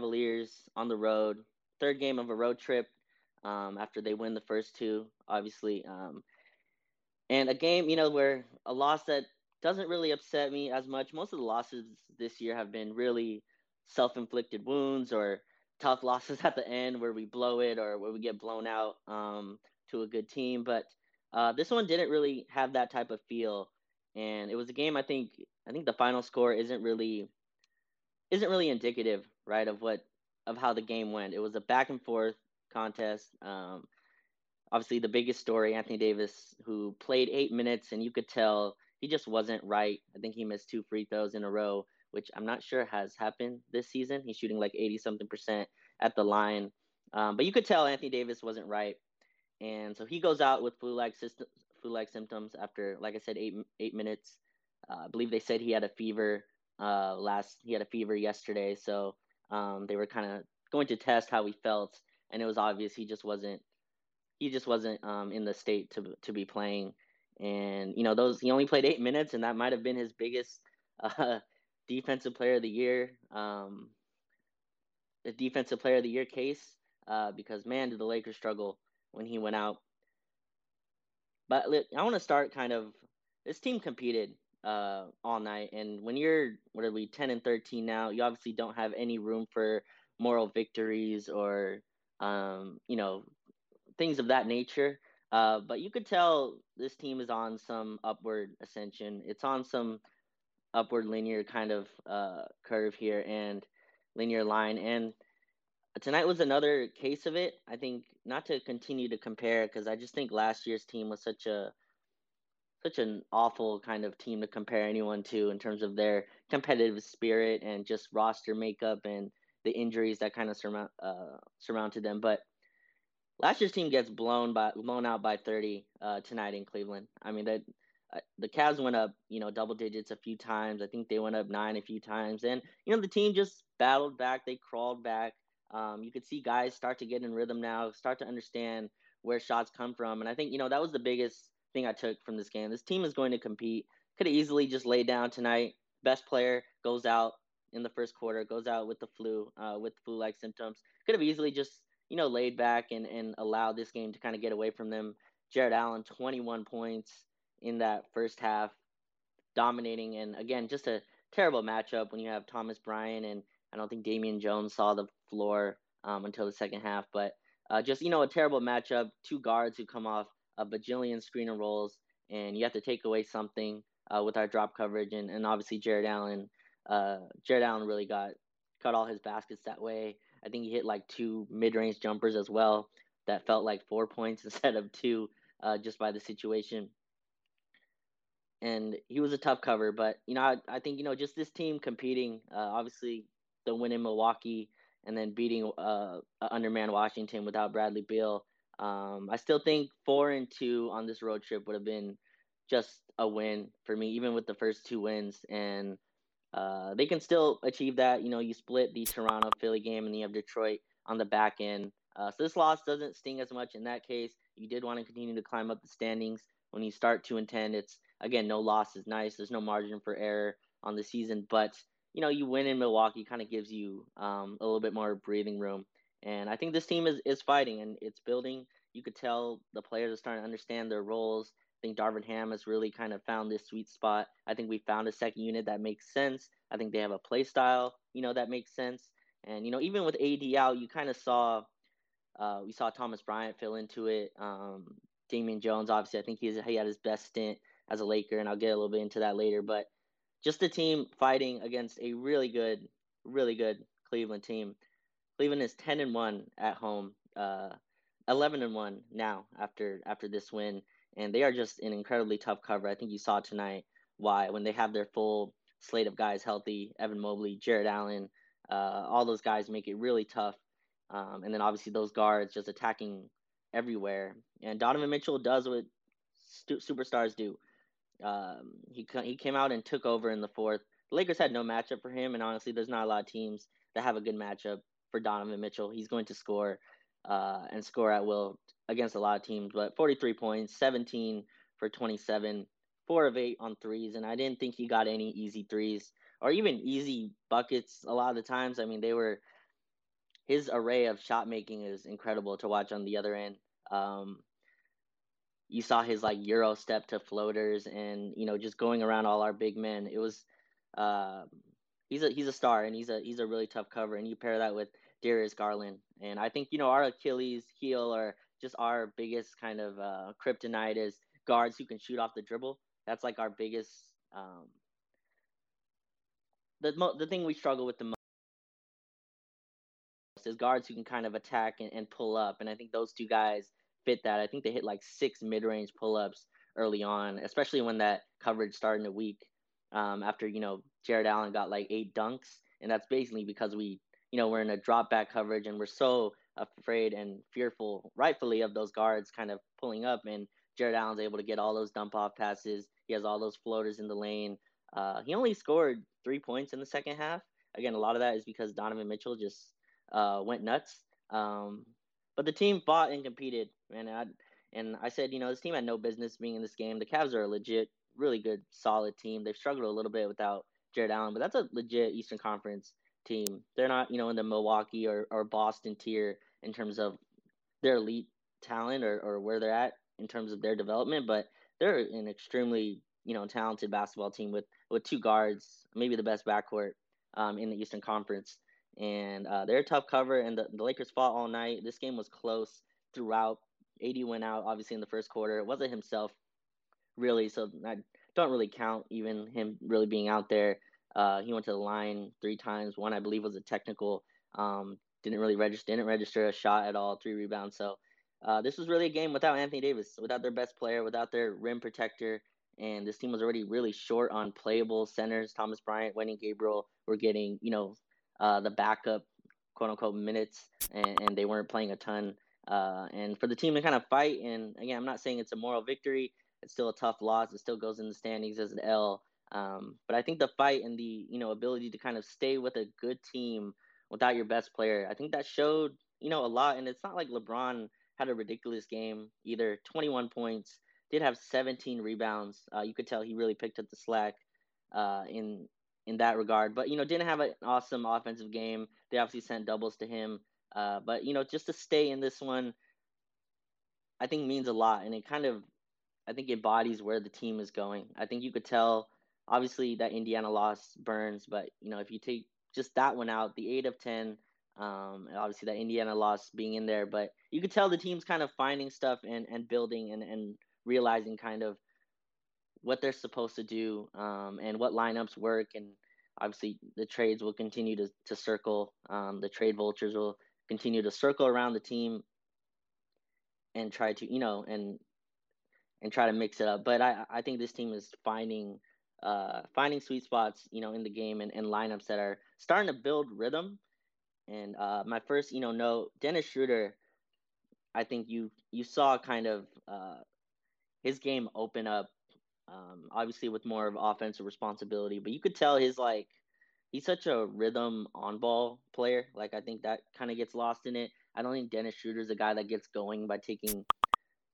Cavaliers on the road, third game of a road trip um, after they win the first two, obviously. Um, and a game, you know, where a loss that doesn't really upset me as much. Most of the losses this year have been really self inflicted wounds or tough losses at the end where we blow it or where we get blown out um, to a good team. But uh, this one didn't really have that type of feel. And it was a game I think I think the final score isn't really isn't really indicative, right, of what of how the game went. It was a back and forth contest. Um, obviously, the biggest story, Anthony Davis, who played eight minutes, and you could tell he just wasn't right. I think he missed two free throws in a row, which I'm not sure has happened this season. He's shooting like 80 something percent at the line, um, but you could tell Anthony Davis wasn't right, and so he goes out with flu-like system, flu-like symptoms after, like I said, eight eight minutes. Uh, I believe they said he had a fever uh, last. He had a fever yesterday, so um, they were kind of going to test how he felt, and it was obvious he just wasn't he just wasn't um, in the state to to be playing. And you know, those he only played eight minutes, and that might have been his biggest uh, defensive player of the year, um, the defensive player of the year case. Uh, because man, did the Lakers struggle when he went out. But I want to start kind of this team competed uh, all night, and when you're what are we ten and thirteen now, you obviously don't have any room for moral victories or um, you know things of that nature. Uh, but you could tell this team is on some upward ascension. It's on some upward linear kind of uh, curve here and linear line. And tonight was another case of it. I think not to continue to compare because I just think last year's team was such a such an awful kind of team to compare anyone to in terms of their competitive spirit and just roster makeup and the injuries that kind of surmount, uh, surmounted them. But last year's team gets blown by blown out by 30 uh, tonight in Cleveland. I mean that uh, the Cavs went up, you know, double digits a few times. I think they went up nine a few times, and you know the team just battled back. They crawled back. Um, you could see guys start to get in rhythm now, start to understand where shots come from, and I think you know that was the biggest thing I took from this game. This team is going to compete. Could have easily just laid down tonight. Best player goes out in the first quarter, goes out with the flu, uh, with flu-like symptoms. Could have easily just you know, laid back and, and allowed this game to kind of get away from them. Jarrett Allen, 21 points in that first half, dominating. And again, just a terrible matchup when you have Thomas Bryant and I don't think Damian Jones saw the floor um, until the second half. But uh, just, you know, a terrible matchup. Two guards who come off a bajillion screen and rolls, and you have to take away something uh, with our drop coverage. And, and obviously, Jarrett Allen, uh, Jarrett Allen really got cut all his baskets that way. I think he hit like two mid range jumpers as well that felt like four points instead of two uh, just by the situation. And he was a tough cover, but you know, I, I think you know just this team competing. Uh, obviously, the win in Milwaukee and then beating uh, underman Washington without Bradley Beal. Um, I still think four and two on this road trip would have been just a win for me, even with the first two wins. And uh, they can still achieve that. You know, you split the Toronto Philly game and you have Detroit on the back end. Uh, so this loss doesn't sting as much in that case. You did want to continue to climb up the standings. When you start two and ten, it's again no loss is nice. There's no margin for error on the season, but you know you win in Milwaukee kind of gives you um, a little bit more breathing room. And I think this team is is fighting and it's building. You could tell the players are starting to understand their roles. I think Darvin Ham has really kind of found this sweet spot. I think we found a second unit that makes sense. I think they have a play style, you know, that makes sense. And you know, even with AD out, you kind of saw, uh, we saw Thomas Bryant fill into it. Um, Damian Jones, obviously, I think he's he had his best stint as a Laker, and I'll get a little bit into that later. But just the team fighting against a really good, really good Cleveland team. Cleveland is ten and one at home, uh, eleven and one now after after this win and they are just an incredibly tough cover. I think you saw tonight why when they have their full slate of guys healthy, Evan Mobley, Jarrett Allen, uh, all those guys make it really tough. Um, and then obviously those guards just attacking everywhere. And Donovan Mitchell does what stu- superstars do. Um, he he came out and took over in the fourth. The Lakers had no matchup for him, and honestly, there's not a lot of teams that have a good matchup for Donovan Mitchell. He's going to score uh, and score at will against a lot of teams, but 43 points, 17 for 27, four of eight on threes, and I didn't think he got any easy threes or even easy buckets a lot of the times. I mean, they were his array of shot making is incredible to watch on the other end. Um, you saw his like euro step to floaters and you know just going around all our big men. It was uh, he's a he's a star and he's a he's a really tough cover and you pair that with Darius Garland and I think you know our Achilles heel or just our biggest kind of uh, kryptonite is guards who can shoot off the dribble. That's like our biggest um, the mo- the thing we struggle with the most is guards who can kind of attack and, and pull up and I think those two guys fit that. I think they hit like six mid range pull ups early on, especially when that coverage started in a week. Um, after you know Jarrett Allen got like eight dunks, and that's basically because we you know we're in a drop back coverage and we're so afraid and fearful, rightfully, of those guards kind of pulling up. And Jarrett Allen's able to get all those dump off passes. He has all those floaters in the lane. Uh, he only scored three points in the second half. Again, a lot of that is because Donovan Mitchell just uh, went nuts. Um, but the team fought and competed, and I and I said, you know, this team had no business being in this game. The Cavs are a legit, really good, solid team. They've struggled a little bit without Jarrett Allen, but that's a legit Eastern Conference team. They're not, you know, in the Milwaukee or, or Boston tier in terms of their elite talent or, or where they're at in terms of their development, but they're an extremely, you know, talented basketball team with, with two guards, maybe the best backcourt um, in the Eastern Conference and uh, they're a tough cover. And the, the Lakers fought all night. This game was close throughout. AD went out obviously in the first quarter. It wasn't himself really, so I don't really count even him really being out there. Uh, he went to the line three times. One I believe was a technical. Um, didn't really register. Didn't register a shot at all. Three rebounds. So uh, this was really a game without Anthony Davis, without their best player, without their rim protector. And this team was already really short on playable centers. Thomas Bryant, Wenyen Gabriel were getting, you know, uh, the backup quote unquote minutes, and, and they weren't playing a ton. Uh, and for the team to kind of fight, and again, I'm not saying it's a moral victory. It's still a tough loss. It still goes in the standings as an L. Um, but I think the fight and the you know ability to kind of stay with a good team without your best player, I think that showed you know a lot. And it's not like LeBron had a ridiculous game either. 21 points, did have 17 rebounds. Uh, you could tell he really picked up the slack uh, in in that regard. But you know, didn't have an awesome offensive game. They obviously sent doubles to him. Uh, but you know, just to stay in this one, I think means a lot, and it kind of, I think embodies where the team is going. I think you could tell, obviously, that Indiana loss burns, but you know, if you take just that one out, the eight of ten, um, obviously that Indiana loss being in there, but you could tell the team's kind of finding stuff and and building and and realizing kind of what they're supposed to do um, and what lineups work. And obviously, the trades will continue to, to circle. Um, the trade vultures will continue to circle around the team and try to, you know, and and try to mix it up. But I, I think this team is finding uh, finding sweet spots, you know, in the game and, and lineups that are starting to build rhythm. And uh, my first, you know, note, Dennis Schroeder, I think you you saw kind of uh, his game open up um, obviously with more of offensive responsibility. But you could tell his like he's such a rhythm on ball player. Like I think that kind of gets lost in it. I don't think Dennis Schroeder's a guy that gets going by taking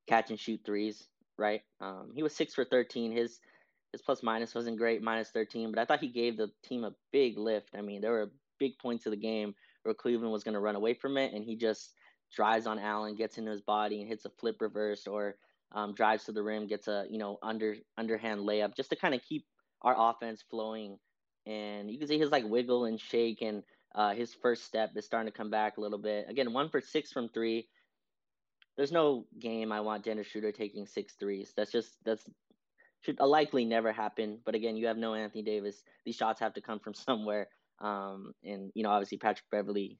catch and shoot threes. Right? Um, he was six for thirteen. His his plus minus wasn't great, minus thirteen. But I thought he gave the team a big lift. I mean, there were big points of the game where Cleveland was going to run away from it, and he just drives on Allen, gets into his body, and hits a flip reverse or um, drives to the rim, gets a you know under underhand layup just to kind of keep our offense flowing. And you can see his like wiggle and shake, and uh, his first step is starting to come back a little bit. Again, one for six from three. There's no game I want Dennis Schroeder taking six threes. That's just that's should likely never happen. But again, you have no Anthony Davis. These shots have to come from somewhere. Um, and you know, obviously Patrick Beverley,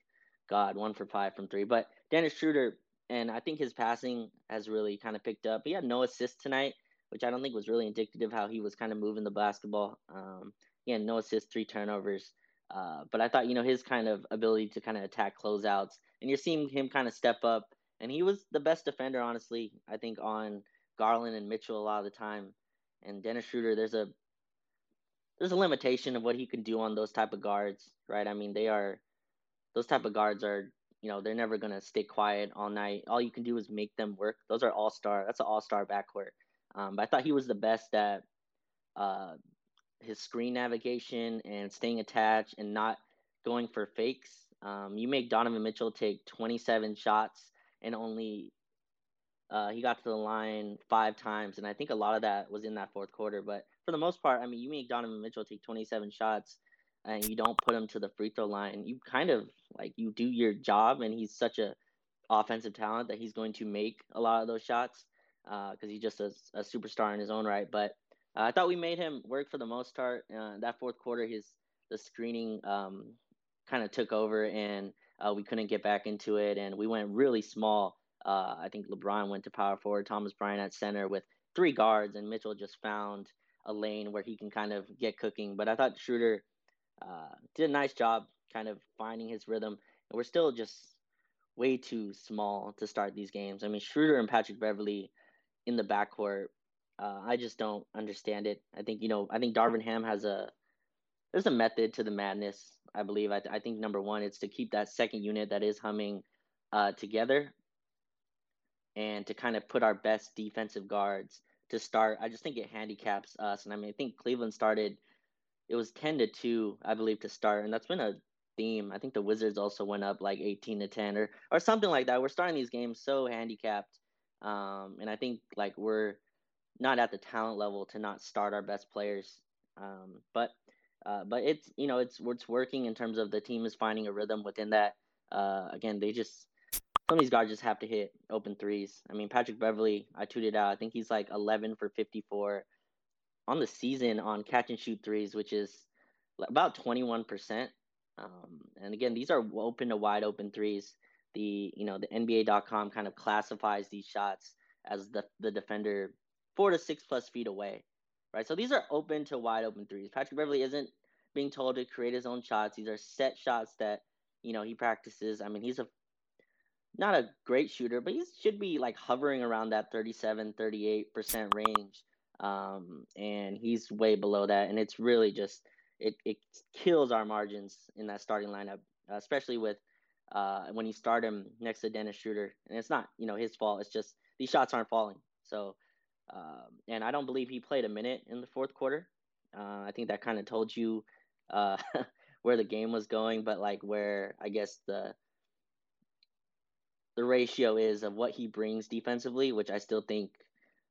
God, one for five from three. But Dennis Schroeder, and I think his passing has really kind of picked up. He had no assists tonight, which I don't think was really indicative how he was kind of moving the basketball. Um, he had no assists, three turnovers. Uh, but I thought, you know, his kind of ability to kind of attack closeouts, and you're seeing him kind of step up. And he was the best defender, honestly, I think, on Garland and Mitchell a lot of the time. And Dennis Schroeder, there's a there's a limitation of what he can do on those type of guards, right? I mean, they are those type of guards are you know, they're never gonna stay quiet all night. All you can do is make them work. Those are all star. That's an all star backcourt. Um, but I thought he was the best at uh, his screen navigation and staying attached and not going for fakes. Um, you make Donovan Mitchell take 27 shots and only uh, he got to the line five times, and I think a lot of that was in that fourth quarter. But for the most part, I mean, you make Donovan Mitchell take 27 shots and you don't put him to the free throw line. You kind of like you do your job, and he's such a offensive talent that he's going to make a lot of those shots because uh, he's just a, a, superstar in his own right. But uh, I thought we made him work for the most part. Uh, that fourth quarter, his the screening um, kind of took over, and uh, we couldn't get back into it, and we went really small. Uh, I think LeBron went to power forward, Thomas Bryant at center with three guards, and Mitchell just found a lane where he can kind of get cooking. But I thought Schroeder uh, did a nice job kind of finding his rhythm. And we're still just way too small to start these games. I mean, Schroeder and Patrick Beverley in the backcourt, uh, I just don't understand it. I think, you know, I think Darvin Ham has a, there's a method to the madness, I believe. I, th- I think number one, it's to keep that second unit that is humming uh, together and to kind of put our best defensive guards to start. I just think it handicaps us. And I mean, I think Cleveland started – it was 10 to 2 i believe to start and that's been a theme i think the wizards also went up like 18 to 10 or or something like that we're starting these games so handicapped um, and i think like we're not at the talent level to not start our best players um, but uh, but it's you know it's it's working in terms of the team is finding a rhythm within that uh, again they just some of these guys just have to hit open threes i mean patrick Beverley, i tweeted out i think he's like 11 for 54 on the season on catch and shoot threes, which is about 21%. Um, and again, these are open to wide open threes. The you know the NBA.com kind of classifies these shots as the the defender four to six plus feet away, right? So these are open to wide open threes. Patrick Beverley isn't being told to create his own shots. These are set shots that you know he practices. I mean, he's a not a great shooter, but he should be like hovering around that 37, 38% range um, and he's way below that. And it's really just it it kills our margins in that starting lineup, especially with uh, when you start him next to Dennis Schroeder. And it's not you know his fault. It's just these shots aren't falling. So, um, and I don't believe he played a minute in the fourth quarter. Uh, I think that kind of told you uh, where the game was going, but like where I guess the the ratio is of what he brings defensively, which I still think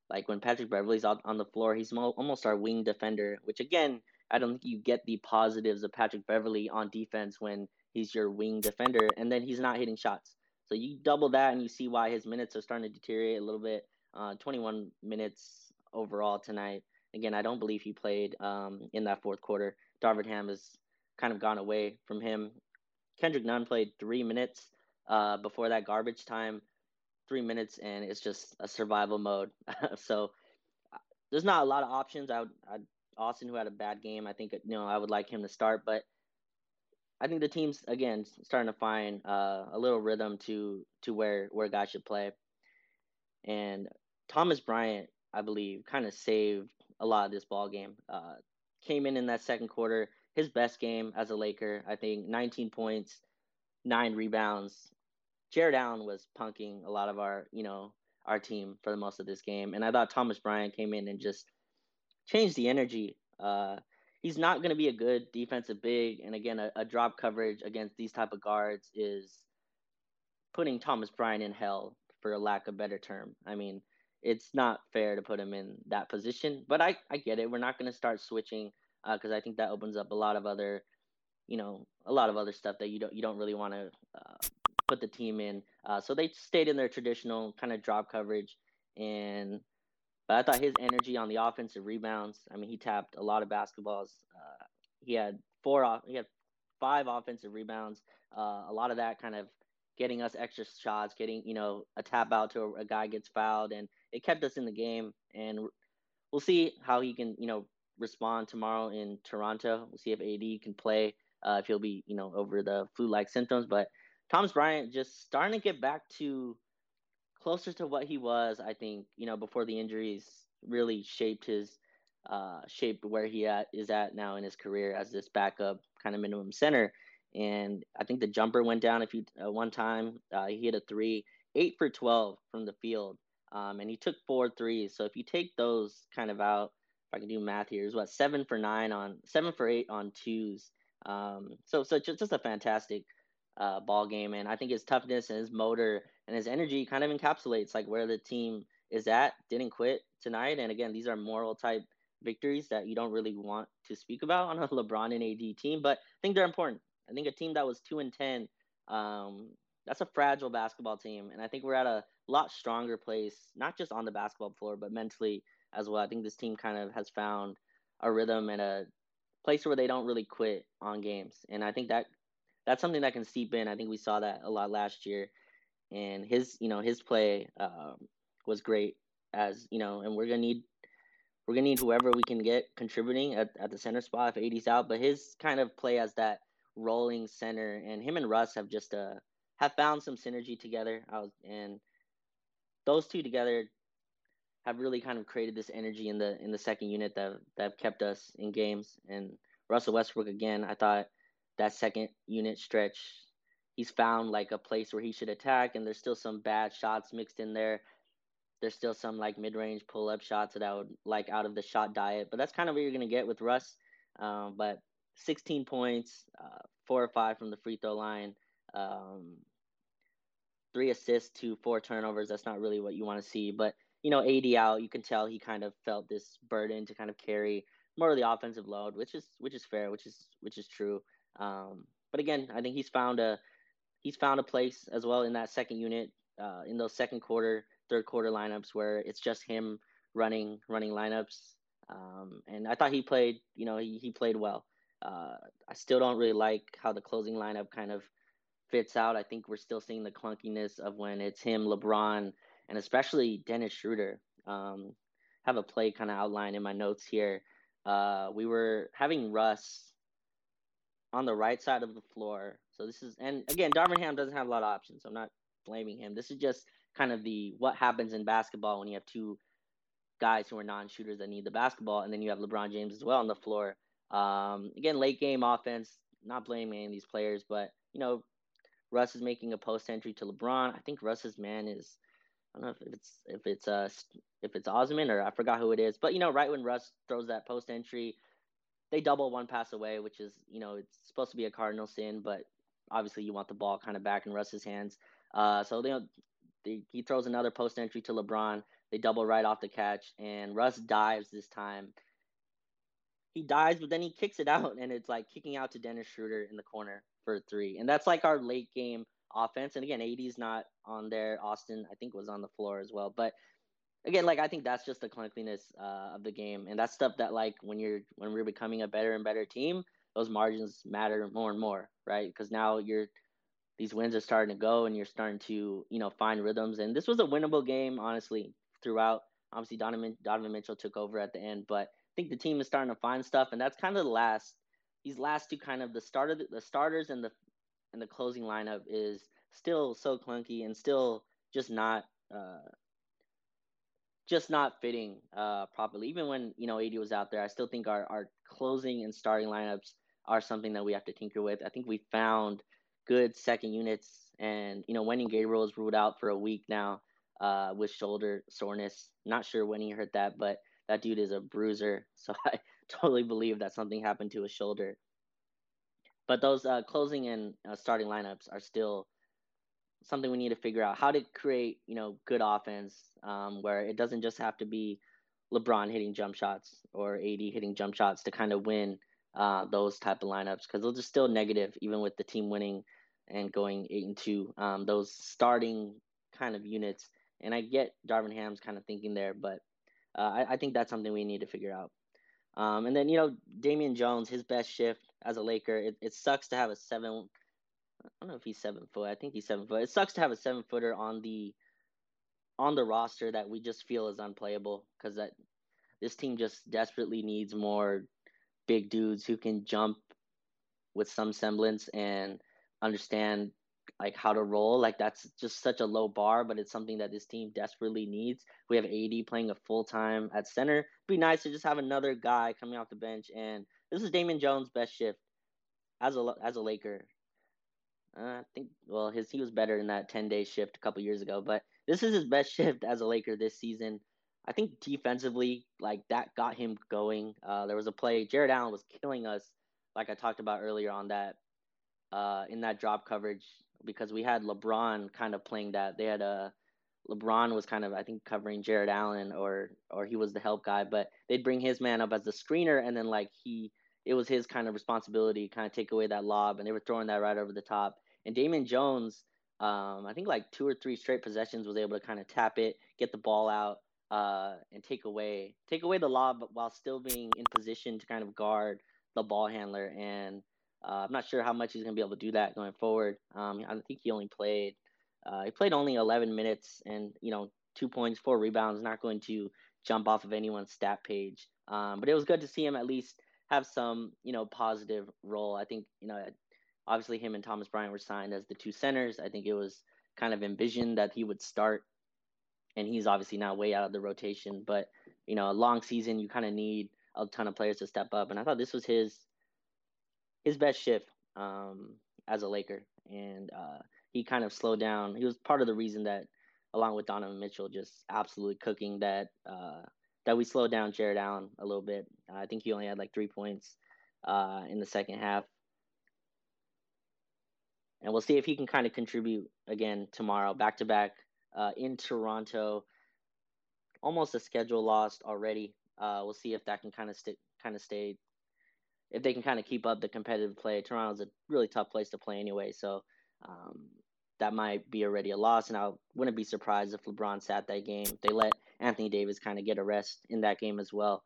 like when Patrick Beverley's out on the floor, he's mo- almost our wing defender, which again, I don't think you get the positives of Patrick Beverley on defense when he's your wing defender and then he's not hitting shots. So you double that and you see why his minutes are starting to deteriorate a little bit. Uh, 21 minutes overall tonight. Again, I don't believe he played um, in that fourth quarter. Darvin Ham has kind of gone away from him. Kendrick Nunn played three minutes uh, before that garbage time three minutes and it's just a survival mode. so uh, there's not a lot of options. I would, I, Austin, who had a bad game, I think you know I would like him to start, but I think the team's again starting to find uh, a little rhythm to to where where guys should play. And Thomas Bryant, I believe, kind of saved a lot of this ball game. Uh, came in in that second quarter, his best game as a Laker. I think 19 points, nine rebounds, Jarrett Allen was punking a lot of our, you know, our team for the most of this game, and I thought Thomas Bryant came in and just changed the energy. Uh, he's not going to be a good defensive big, and again, a, a drop coverage against these type of guards is putting Thomas Bryant in hell, for a lack of better term. I mean, it's not fair to put him in that position, but I, I get it. We're not going to start switching because uh, I think that opens up a lot of other, you know, a lot of other stuff that you don't you don't really want to uh, put the team in. Uh, so they stayed in their traditional kind of drop coverage, and but I thought his energy on the offensive rebounds. I mean, he tapped a lot of basketballs. Uh, he had four off. He had five offensive rebounds. Uh, a lot of that kind of getting us extra shots, getting you know a tap out to a, a guy gets fouled, and it kept us in the game. And we'll see how he can you know respond tomorrow in Toronto. We'll see if AD can play. Uh, if he'll be you know over the flu-like symptoms, but Thomas Bryant just starting to get back to closer to what he was, I think, you know, before the injuries really shaped his uh, shaped where he at, is at now in his career as this backup kind of minimum center. And I think the jumper went down a few uh, one time. Uh, he hit a three, eight for twelve from the field, um, and he took four threes. So if you take those kind of out, if I can do math here, is what seven for nine on seven for eight on twos. Um, so so just, just a fantastic uh, ball game, and I think his toughness and his motor and his energy kind of encapsulates like where the team is at. Didn't quit tonight, and again, these are moral type victories that you don't really want to speak about on a LeBron and AD team, but I think they're important. I think a team that was two and ten, um, that's a fragile basketball team, and I think we're at a lot stronger place, not just on the basketball floor, but mentally as well. I think this team kind of has found a rhythm and a place where they don't really quit on games, and I think that that's something that can seep in. I think we saw that a lot last year, and his you know his play um, was great as you know, and we're gonna need we're gonna need whoever we can get contributing at, at the center spot if AD's out. But his kind of play as that rolling center, and him and Russ have just uh have found some synergy together. I was, and those two together have really kind of created this energy in the in the second unit that that kept us in games. And Russell Westbrook again, I thought that second unit stretch, he's found like a place where he should attack, and there's still some bad shots mixed in there. There's still some like mid range pull up shots that I would like out of the shot diet, but that's kind of what you're gonna get with Russ. Um, but 16 points, uh, four or five from the free throw line, um, three assists to four turnovers. That's not really what you want to see, but you know, AD out, you can tell he kind of felt this burden to kind of carry more of the offensive load, which is which is fair, which is which is true. Um, but again, I think he's found a he's found a place as well in that second unit, uh, in those second quarter, third quarter lineups where it's just him running running lineups. Um, and I thought he played, you know, he, he played well. Uh, I still don't really like how the closing lineup kind of fits out. I think we're still seeing the clunkiness of when it's him, LeBron, and especially Dennis Schroeder. Um, have a play kind of outlined in my notes here. Uh, we were having Russ on the right side of the floor. So this is, and again, Darvin Ham doesn't have a lot of options. So I'm not blaming him. This is just kind of the what happens in basketball when you have two guys who are non-shooters that need the basketball, and then you have LeBron James as well on the floor. Um, again, late game offense. Not blaming any of these players, but you know, Russ is making a post entry to LeBron. I think Russ's man is. I don't know if it's if it's uh if it's Osman or I forgot who it is, but you know, right when Russ throws that post entry, they double one pass away, which is you know it's supposed to be a cardinal sin, but obviously you want the ball kind of back in Russ's hands. Uh, so they, they, he throws another post entry to LeBron. They double right off the catch, and Russ dives this time. He dives, but then he kicks it out, and it's like kicking out to Dennis Schroeder in the corner for three, and that's like our late game offense. And again, AD's not on there. Austin, I think, was on the floor as well, but again, like I think that's just the clunkiness uh, of the game, and that's stuff that like when you're when we're becoming a better and better team, those margins matter more and more, right? Because now you're these wins are starting to go, and you're starting to you know find rhythms. And this was a winnable game, honestly, throughout. Obviously, Donovan Donovan Mitchell took over at the end, but I think the team is starting to find stuff, and that's kind of the last. These last two, kind of the start of the, the starters and the and the closing lineup is still so clunky and still just not uh, just not fitting uh, properly. Even when you know AD was out there, I still think our our closing and starting lineups are something that we have to tinker with. I think we found good second units, and you know Wenyen Gabriel is ruled out for a week now uh, with shoulder soreness. Not sure when he hurt that, but that dude is a bruiser, so I totally believe that something happened to his shoulder. But those uh, closing and uh, starting lineups are still something we need to figure out how to create, you know, good offense um, where it doesn't just have to be LeBron hitting jump shots or AD hitting jump shots to kind of win uh, those type of lineups because those are just still negative even with the team winning and going eight and two. Um, those starting kind of units, and I get Darvin Ham's kind of thinking there, but uh, I, I, think that's something we need to figure out. Um, and then you know Damian Jones, his best shift as a Laker. It, it sucks to have a seven I don't know if he's seven foot. I think he's seven foot. It sucks to have a seven footer on the on the roster that we just feel is unplayable because that this team just desperately needs more big dudes who can jump with some semblance and understand like how to roll. Like that's just such a low bar, but it's something that this team desperately needs. We have AD playing a full time at center. It'd be nice to just have another guy coming off the bench. And this is Damian Jones' best shift as a as a Laker. Uh, I think well, his he was better in that ten day shift a couple years ago, but this is his best shift as a Laker this season. I think defensively, like that got him going. Uh, there was a play, Jarrett Allen was killing us, like I talked about earlier on that, uh, in that drop coverage because we had LeBron kind of playing that. They had a LeBron was kind of I think covering Jarrett Allen or or he was the help guy, but they'd bring his man up as the screener and then like he it was his kind of responsibility kind of take away that lob and they were throwing that right over the top. And Damian Jones, um, I think like two or three straight possessions was able to kind of tap it, get the ball out, uh, and take away take away the lob, while still being in position to kind of guard the ball handler. And uh, I'm not sure how much he's going to be able to do that going forward. Um, I think he only played uh, he played only 11 minutes and, you know, two points, four rebounds, not going to jump off of anyone's stat page. Um, but it was good to see him at least have some, you know, positive role. I think, you know, obviously him and Thomas Bryant were signed as the two centers. I think it was kind of envisioned that he would start, and he's obviously now way out of the rotation. But, you know, a long season, you kind of need a ton of players to step up. And I thought this was his his best shift um, as a Laker. And uh, he kind of slowed down. He was part of the reason that, along with Donovan Mitchell, just absolutely cooking that uh, that we slowed down Jarrett Allen a little bit. Uh, I think he only had like three points uh, in the second half, and we'll see if he can kind of contribute again tomorrow, back to back in Toronto. Almost a schedule lost already. Uh, we'll see if that can kind of stick, kind of stay if they can kind of keep up the competitive play. Toronto's a really tough place to play anyway, so um, that might be already a loss. And I wouldn't be surprised if LeBron sat that game. They let Anthony Davis kind of get a rest in that game as well.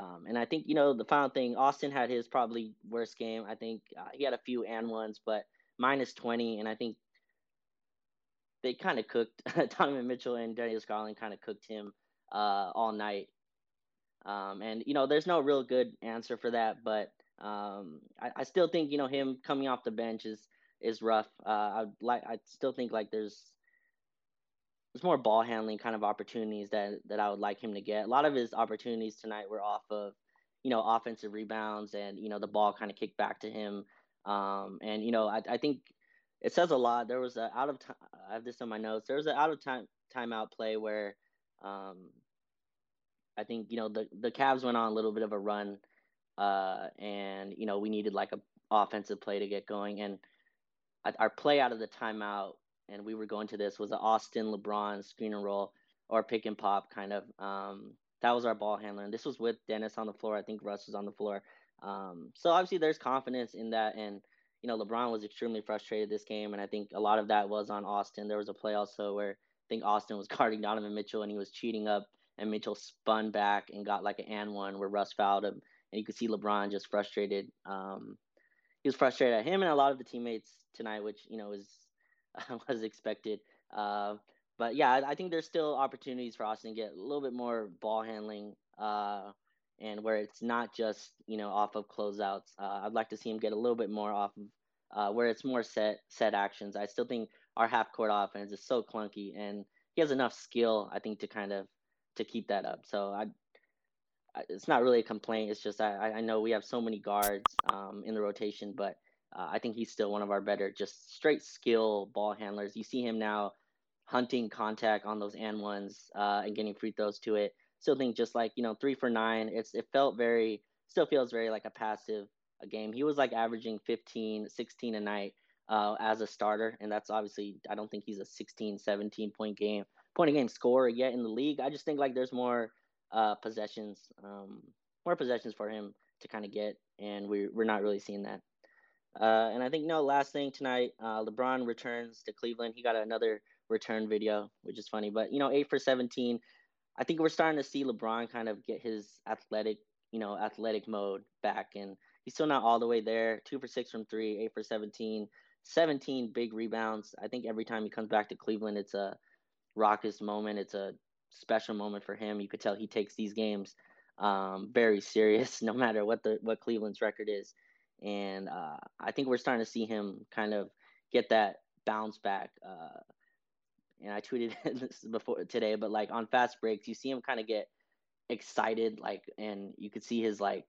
Um, and I think, you know, the final thing, Austin had his probably worst game. I think uh, he had a few and ones, but minus 20. And I think they kind of cooked Donovan Mitchell and Darius Garland kind of cooked him uh, all night. Um, and, you know, there's no real good answer for that, but um, I, I still think, you know, him coming off the bench is – is rough. Uh, I like I still think like there's there's more ball handling kind of opportunities that that I would like him to get. A lot of his opportunities tonight were off of you know offensive rebounds and you know the ball kind of kicked back to him. Um, and you know I, I think it says a lot. There was a out of time. I have this in my notes. There was an out of time timeout play where um, I think you know the the Cavs went on a little bit of a run, uh, and you know we needed like a offensive play to get going and our play out of the timeout, and we were going to this was an Austin LeBron screen and roll or pick and pop kind of. Um, that was our ball handler, and this was with Dennis on the floor. I think Russ was on the floor. Um, so obviously, there's confidence in that, and you know, LeBron was extremely frustrated this game, and I think a lot of that was on Austin. There was a play also where I think Austin was guarding Donovan Mitchell, and he was cheating up, and Mitchell spun back and got like an and one where Russ fouled him, and you could see LeBron just frustrated. Um, he was frustrated at him and a lot of the teammates tonight, which you know is was expected. Uh, but yeah, I, I, think there's still opportunities for Austin to get a little bit more ball handling, uh, and where it's not just you know off of closeouts. Uh, I'd like to see him get a little bit more off of uh, where it's more set set actions. I still think our half court offense is so clunky, and he has enough skill, I think, to kind of to keep that up. So I it's not really a complaint. It's just I, I know we have so many guards um, in the rotation, but uh, I think he's still one of our better, just straight skill ball handlers. You see him now hunting contact on those and ones uh, and getting free throws to it. Still think just like you know three for nine. It's it felt very still feels very like a passive a game. He was like averaging 15, 16 a night uh, as a starter, and that's obviously I don't think he's a 16, 17 point game point a game scorer yet in the league. I just think like there's more uh, possessions, um, more possessions for him to kind of get, and we're we're not really seeing that. Uh, and I think no last thing tonight, uh, LeBron returns to Cleveland. He got another return video, which is funny, but you know, eight for seventeen. I think we're starting to see LeBron kind of get his athletic, you know, athletic mode back, and he's still not all the way there. Two for six from three, eight for 17, 17 big rebounds. I think every time he comes back to Cleveland, it's a raucous moment. It's a special moment for him. You could tell he takes these games um, very serious, no matter what the what Cleveland's record is. And uh, I think we're starting to see him kind of get that bounce back. Uh, and I tweeted this before today, but like on fast breaks, you see him kind of get excited, like, and you could see his like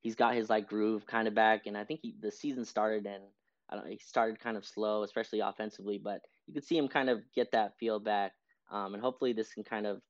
he's got his like groove kind of back. And I think he, the season started and I don't he started kind of slow, especially offensively, but you could see him kind of get that feel back um, and hopefully this can kind of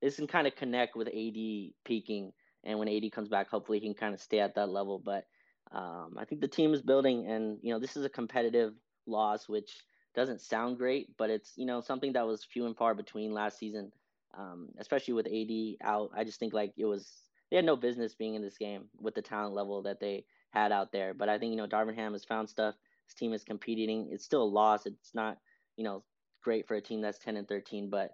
this can kind of connect with AD peaking, and when AD comes back, hopefully he can kind of stay at that level. But um, I think the team is building, and you know this is a competitive loss, which doesn't sound great, but it's you know something that was few and far between last season, um, especially with AD out. I just think like it was they had no business being in this game with the talent level that they had out there. But I think you know Darvin Ham has found stuff. His team is competing. It's still a loss. It's not you know great for a team that's 10 and 13, but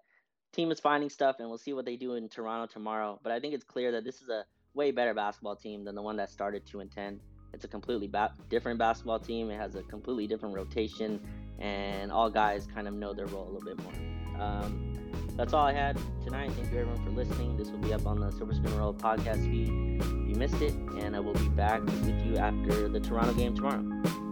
team is finding stuff, and we'll see what they do in Toronto tomorrow. But I think it's clear that this is a way better basketball team than the one that started two and 10. It's a completely ba- different basketball team. It has a completely different rotation, and all guys kind of know their role a little bit more. Um, that's all I had tonight. Thank you everyone for listening. This will be up on the Silver Screen and Roll podcast feed if you missed it, and I will be back with you after the Toronto game tomorrow.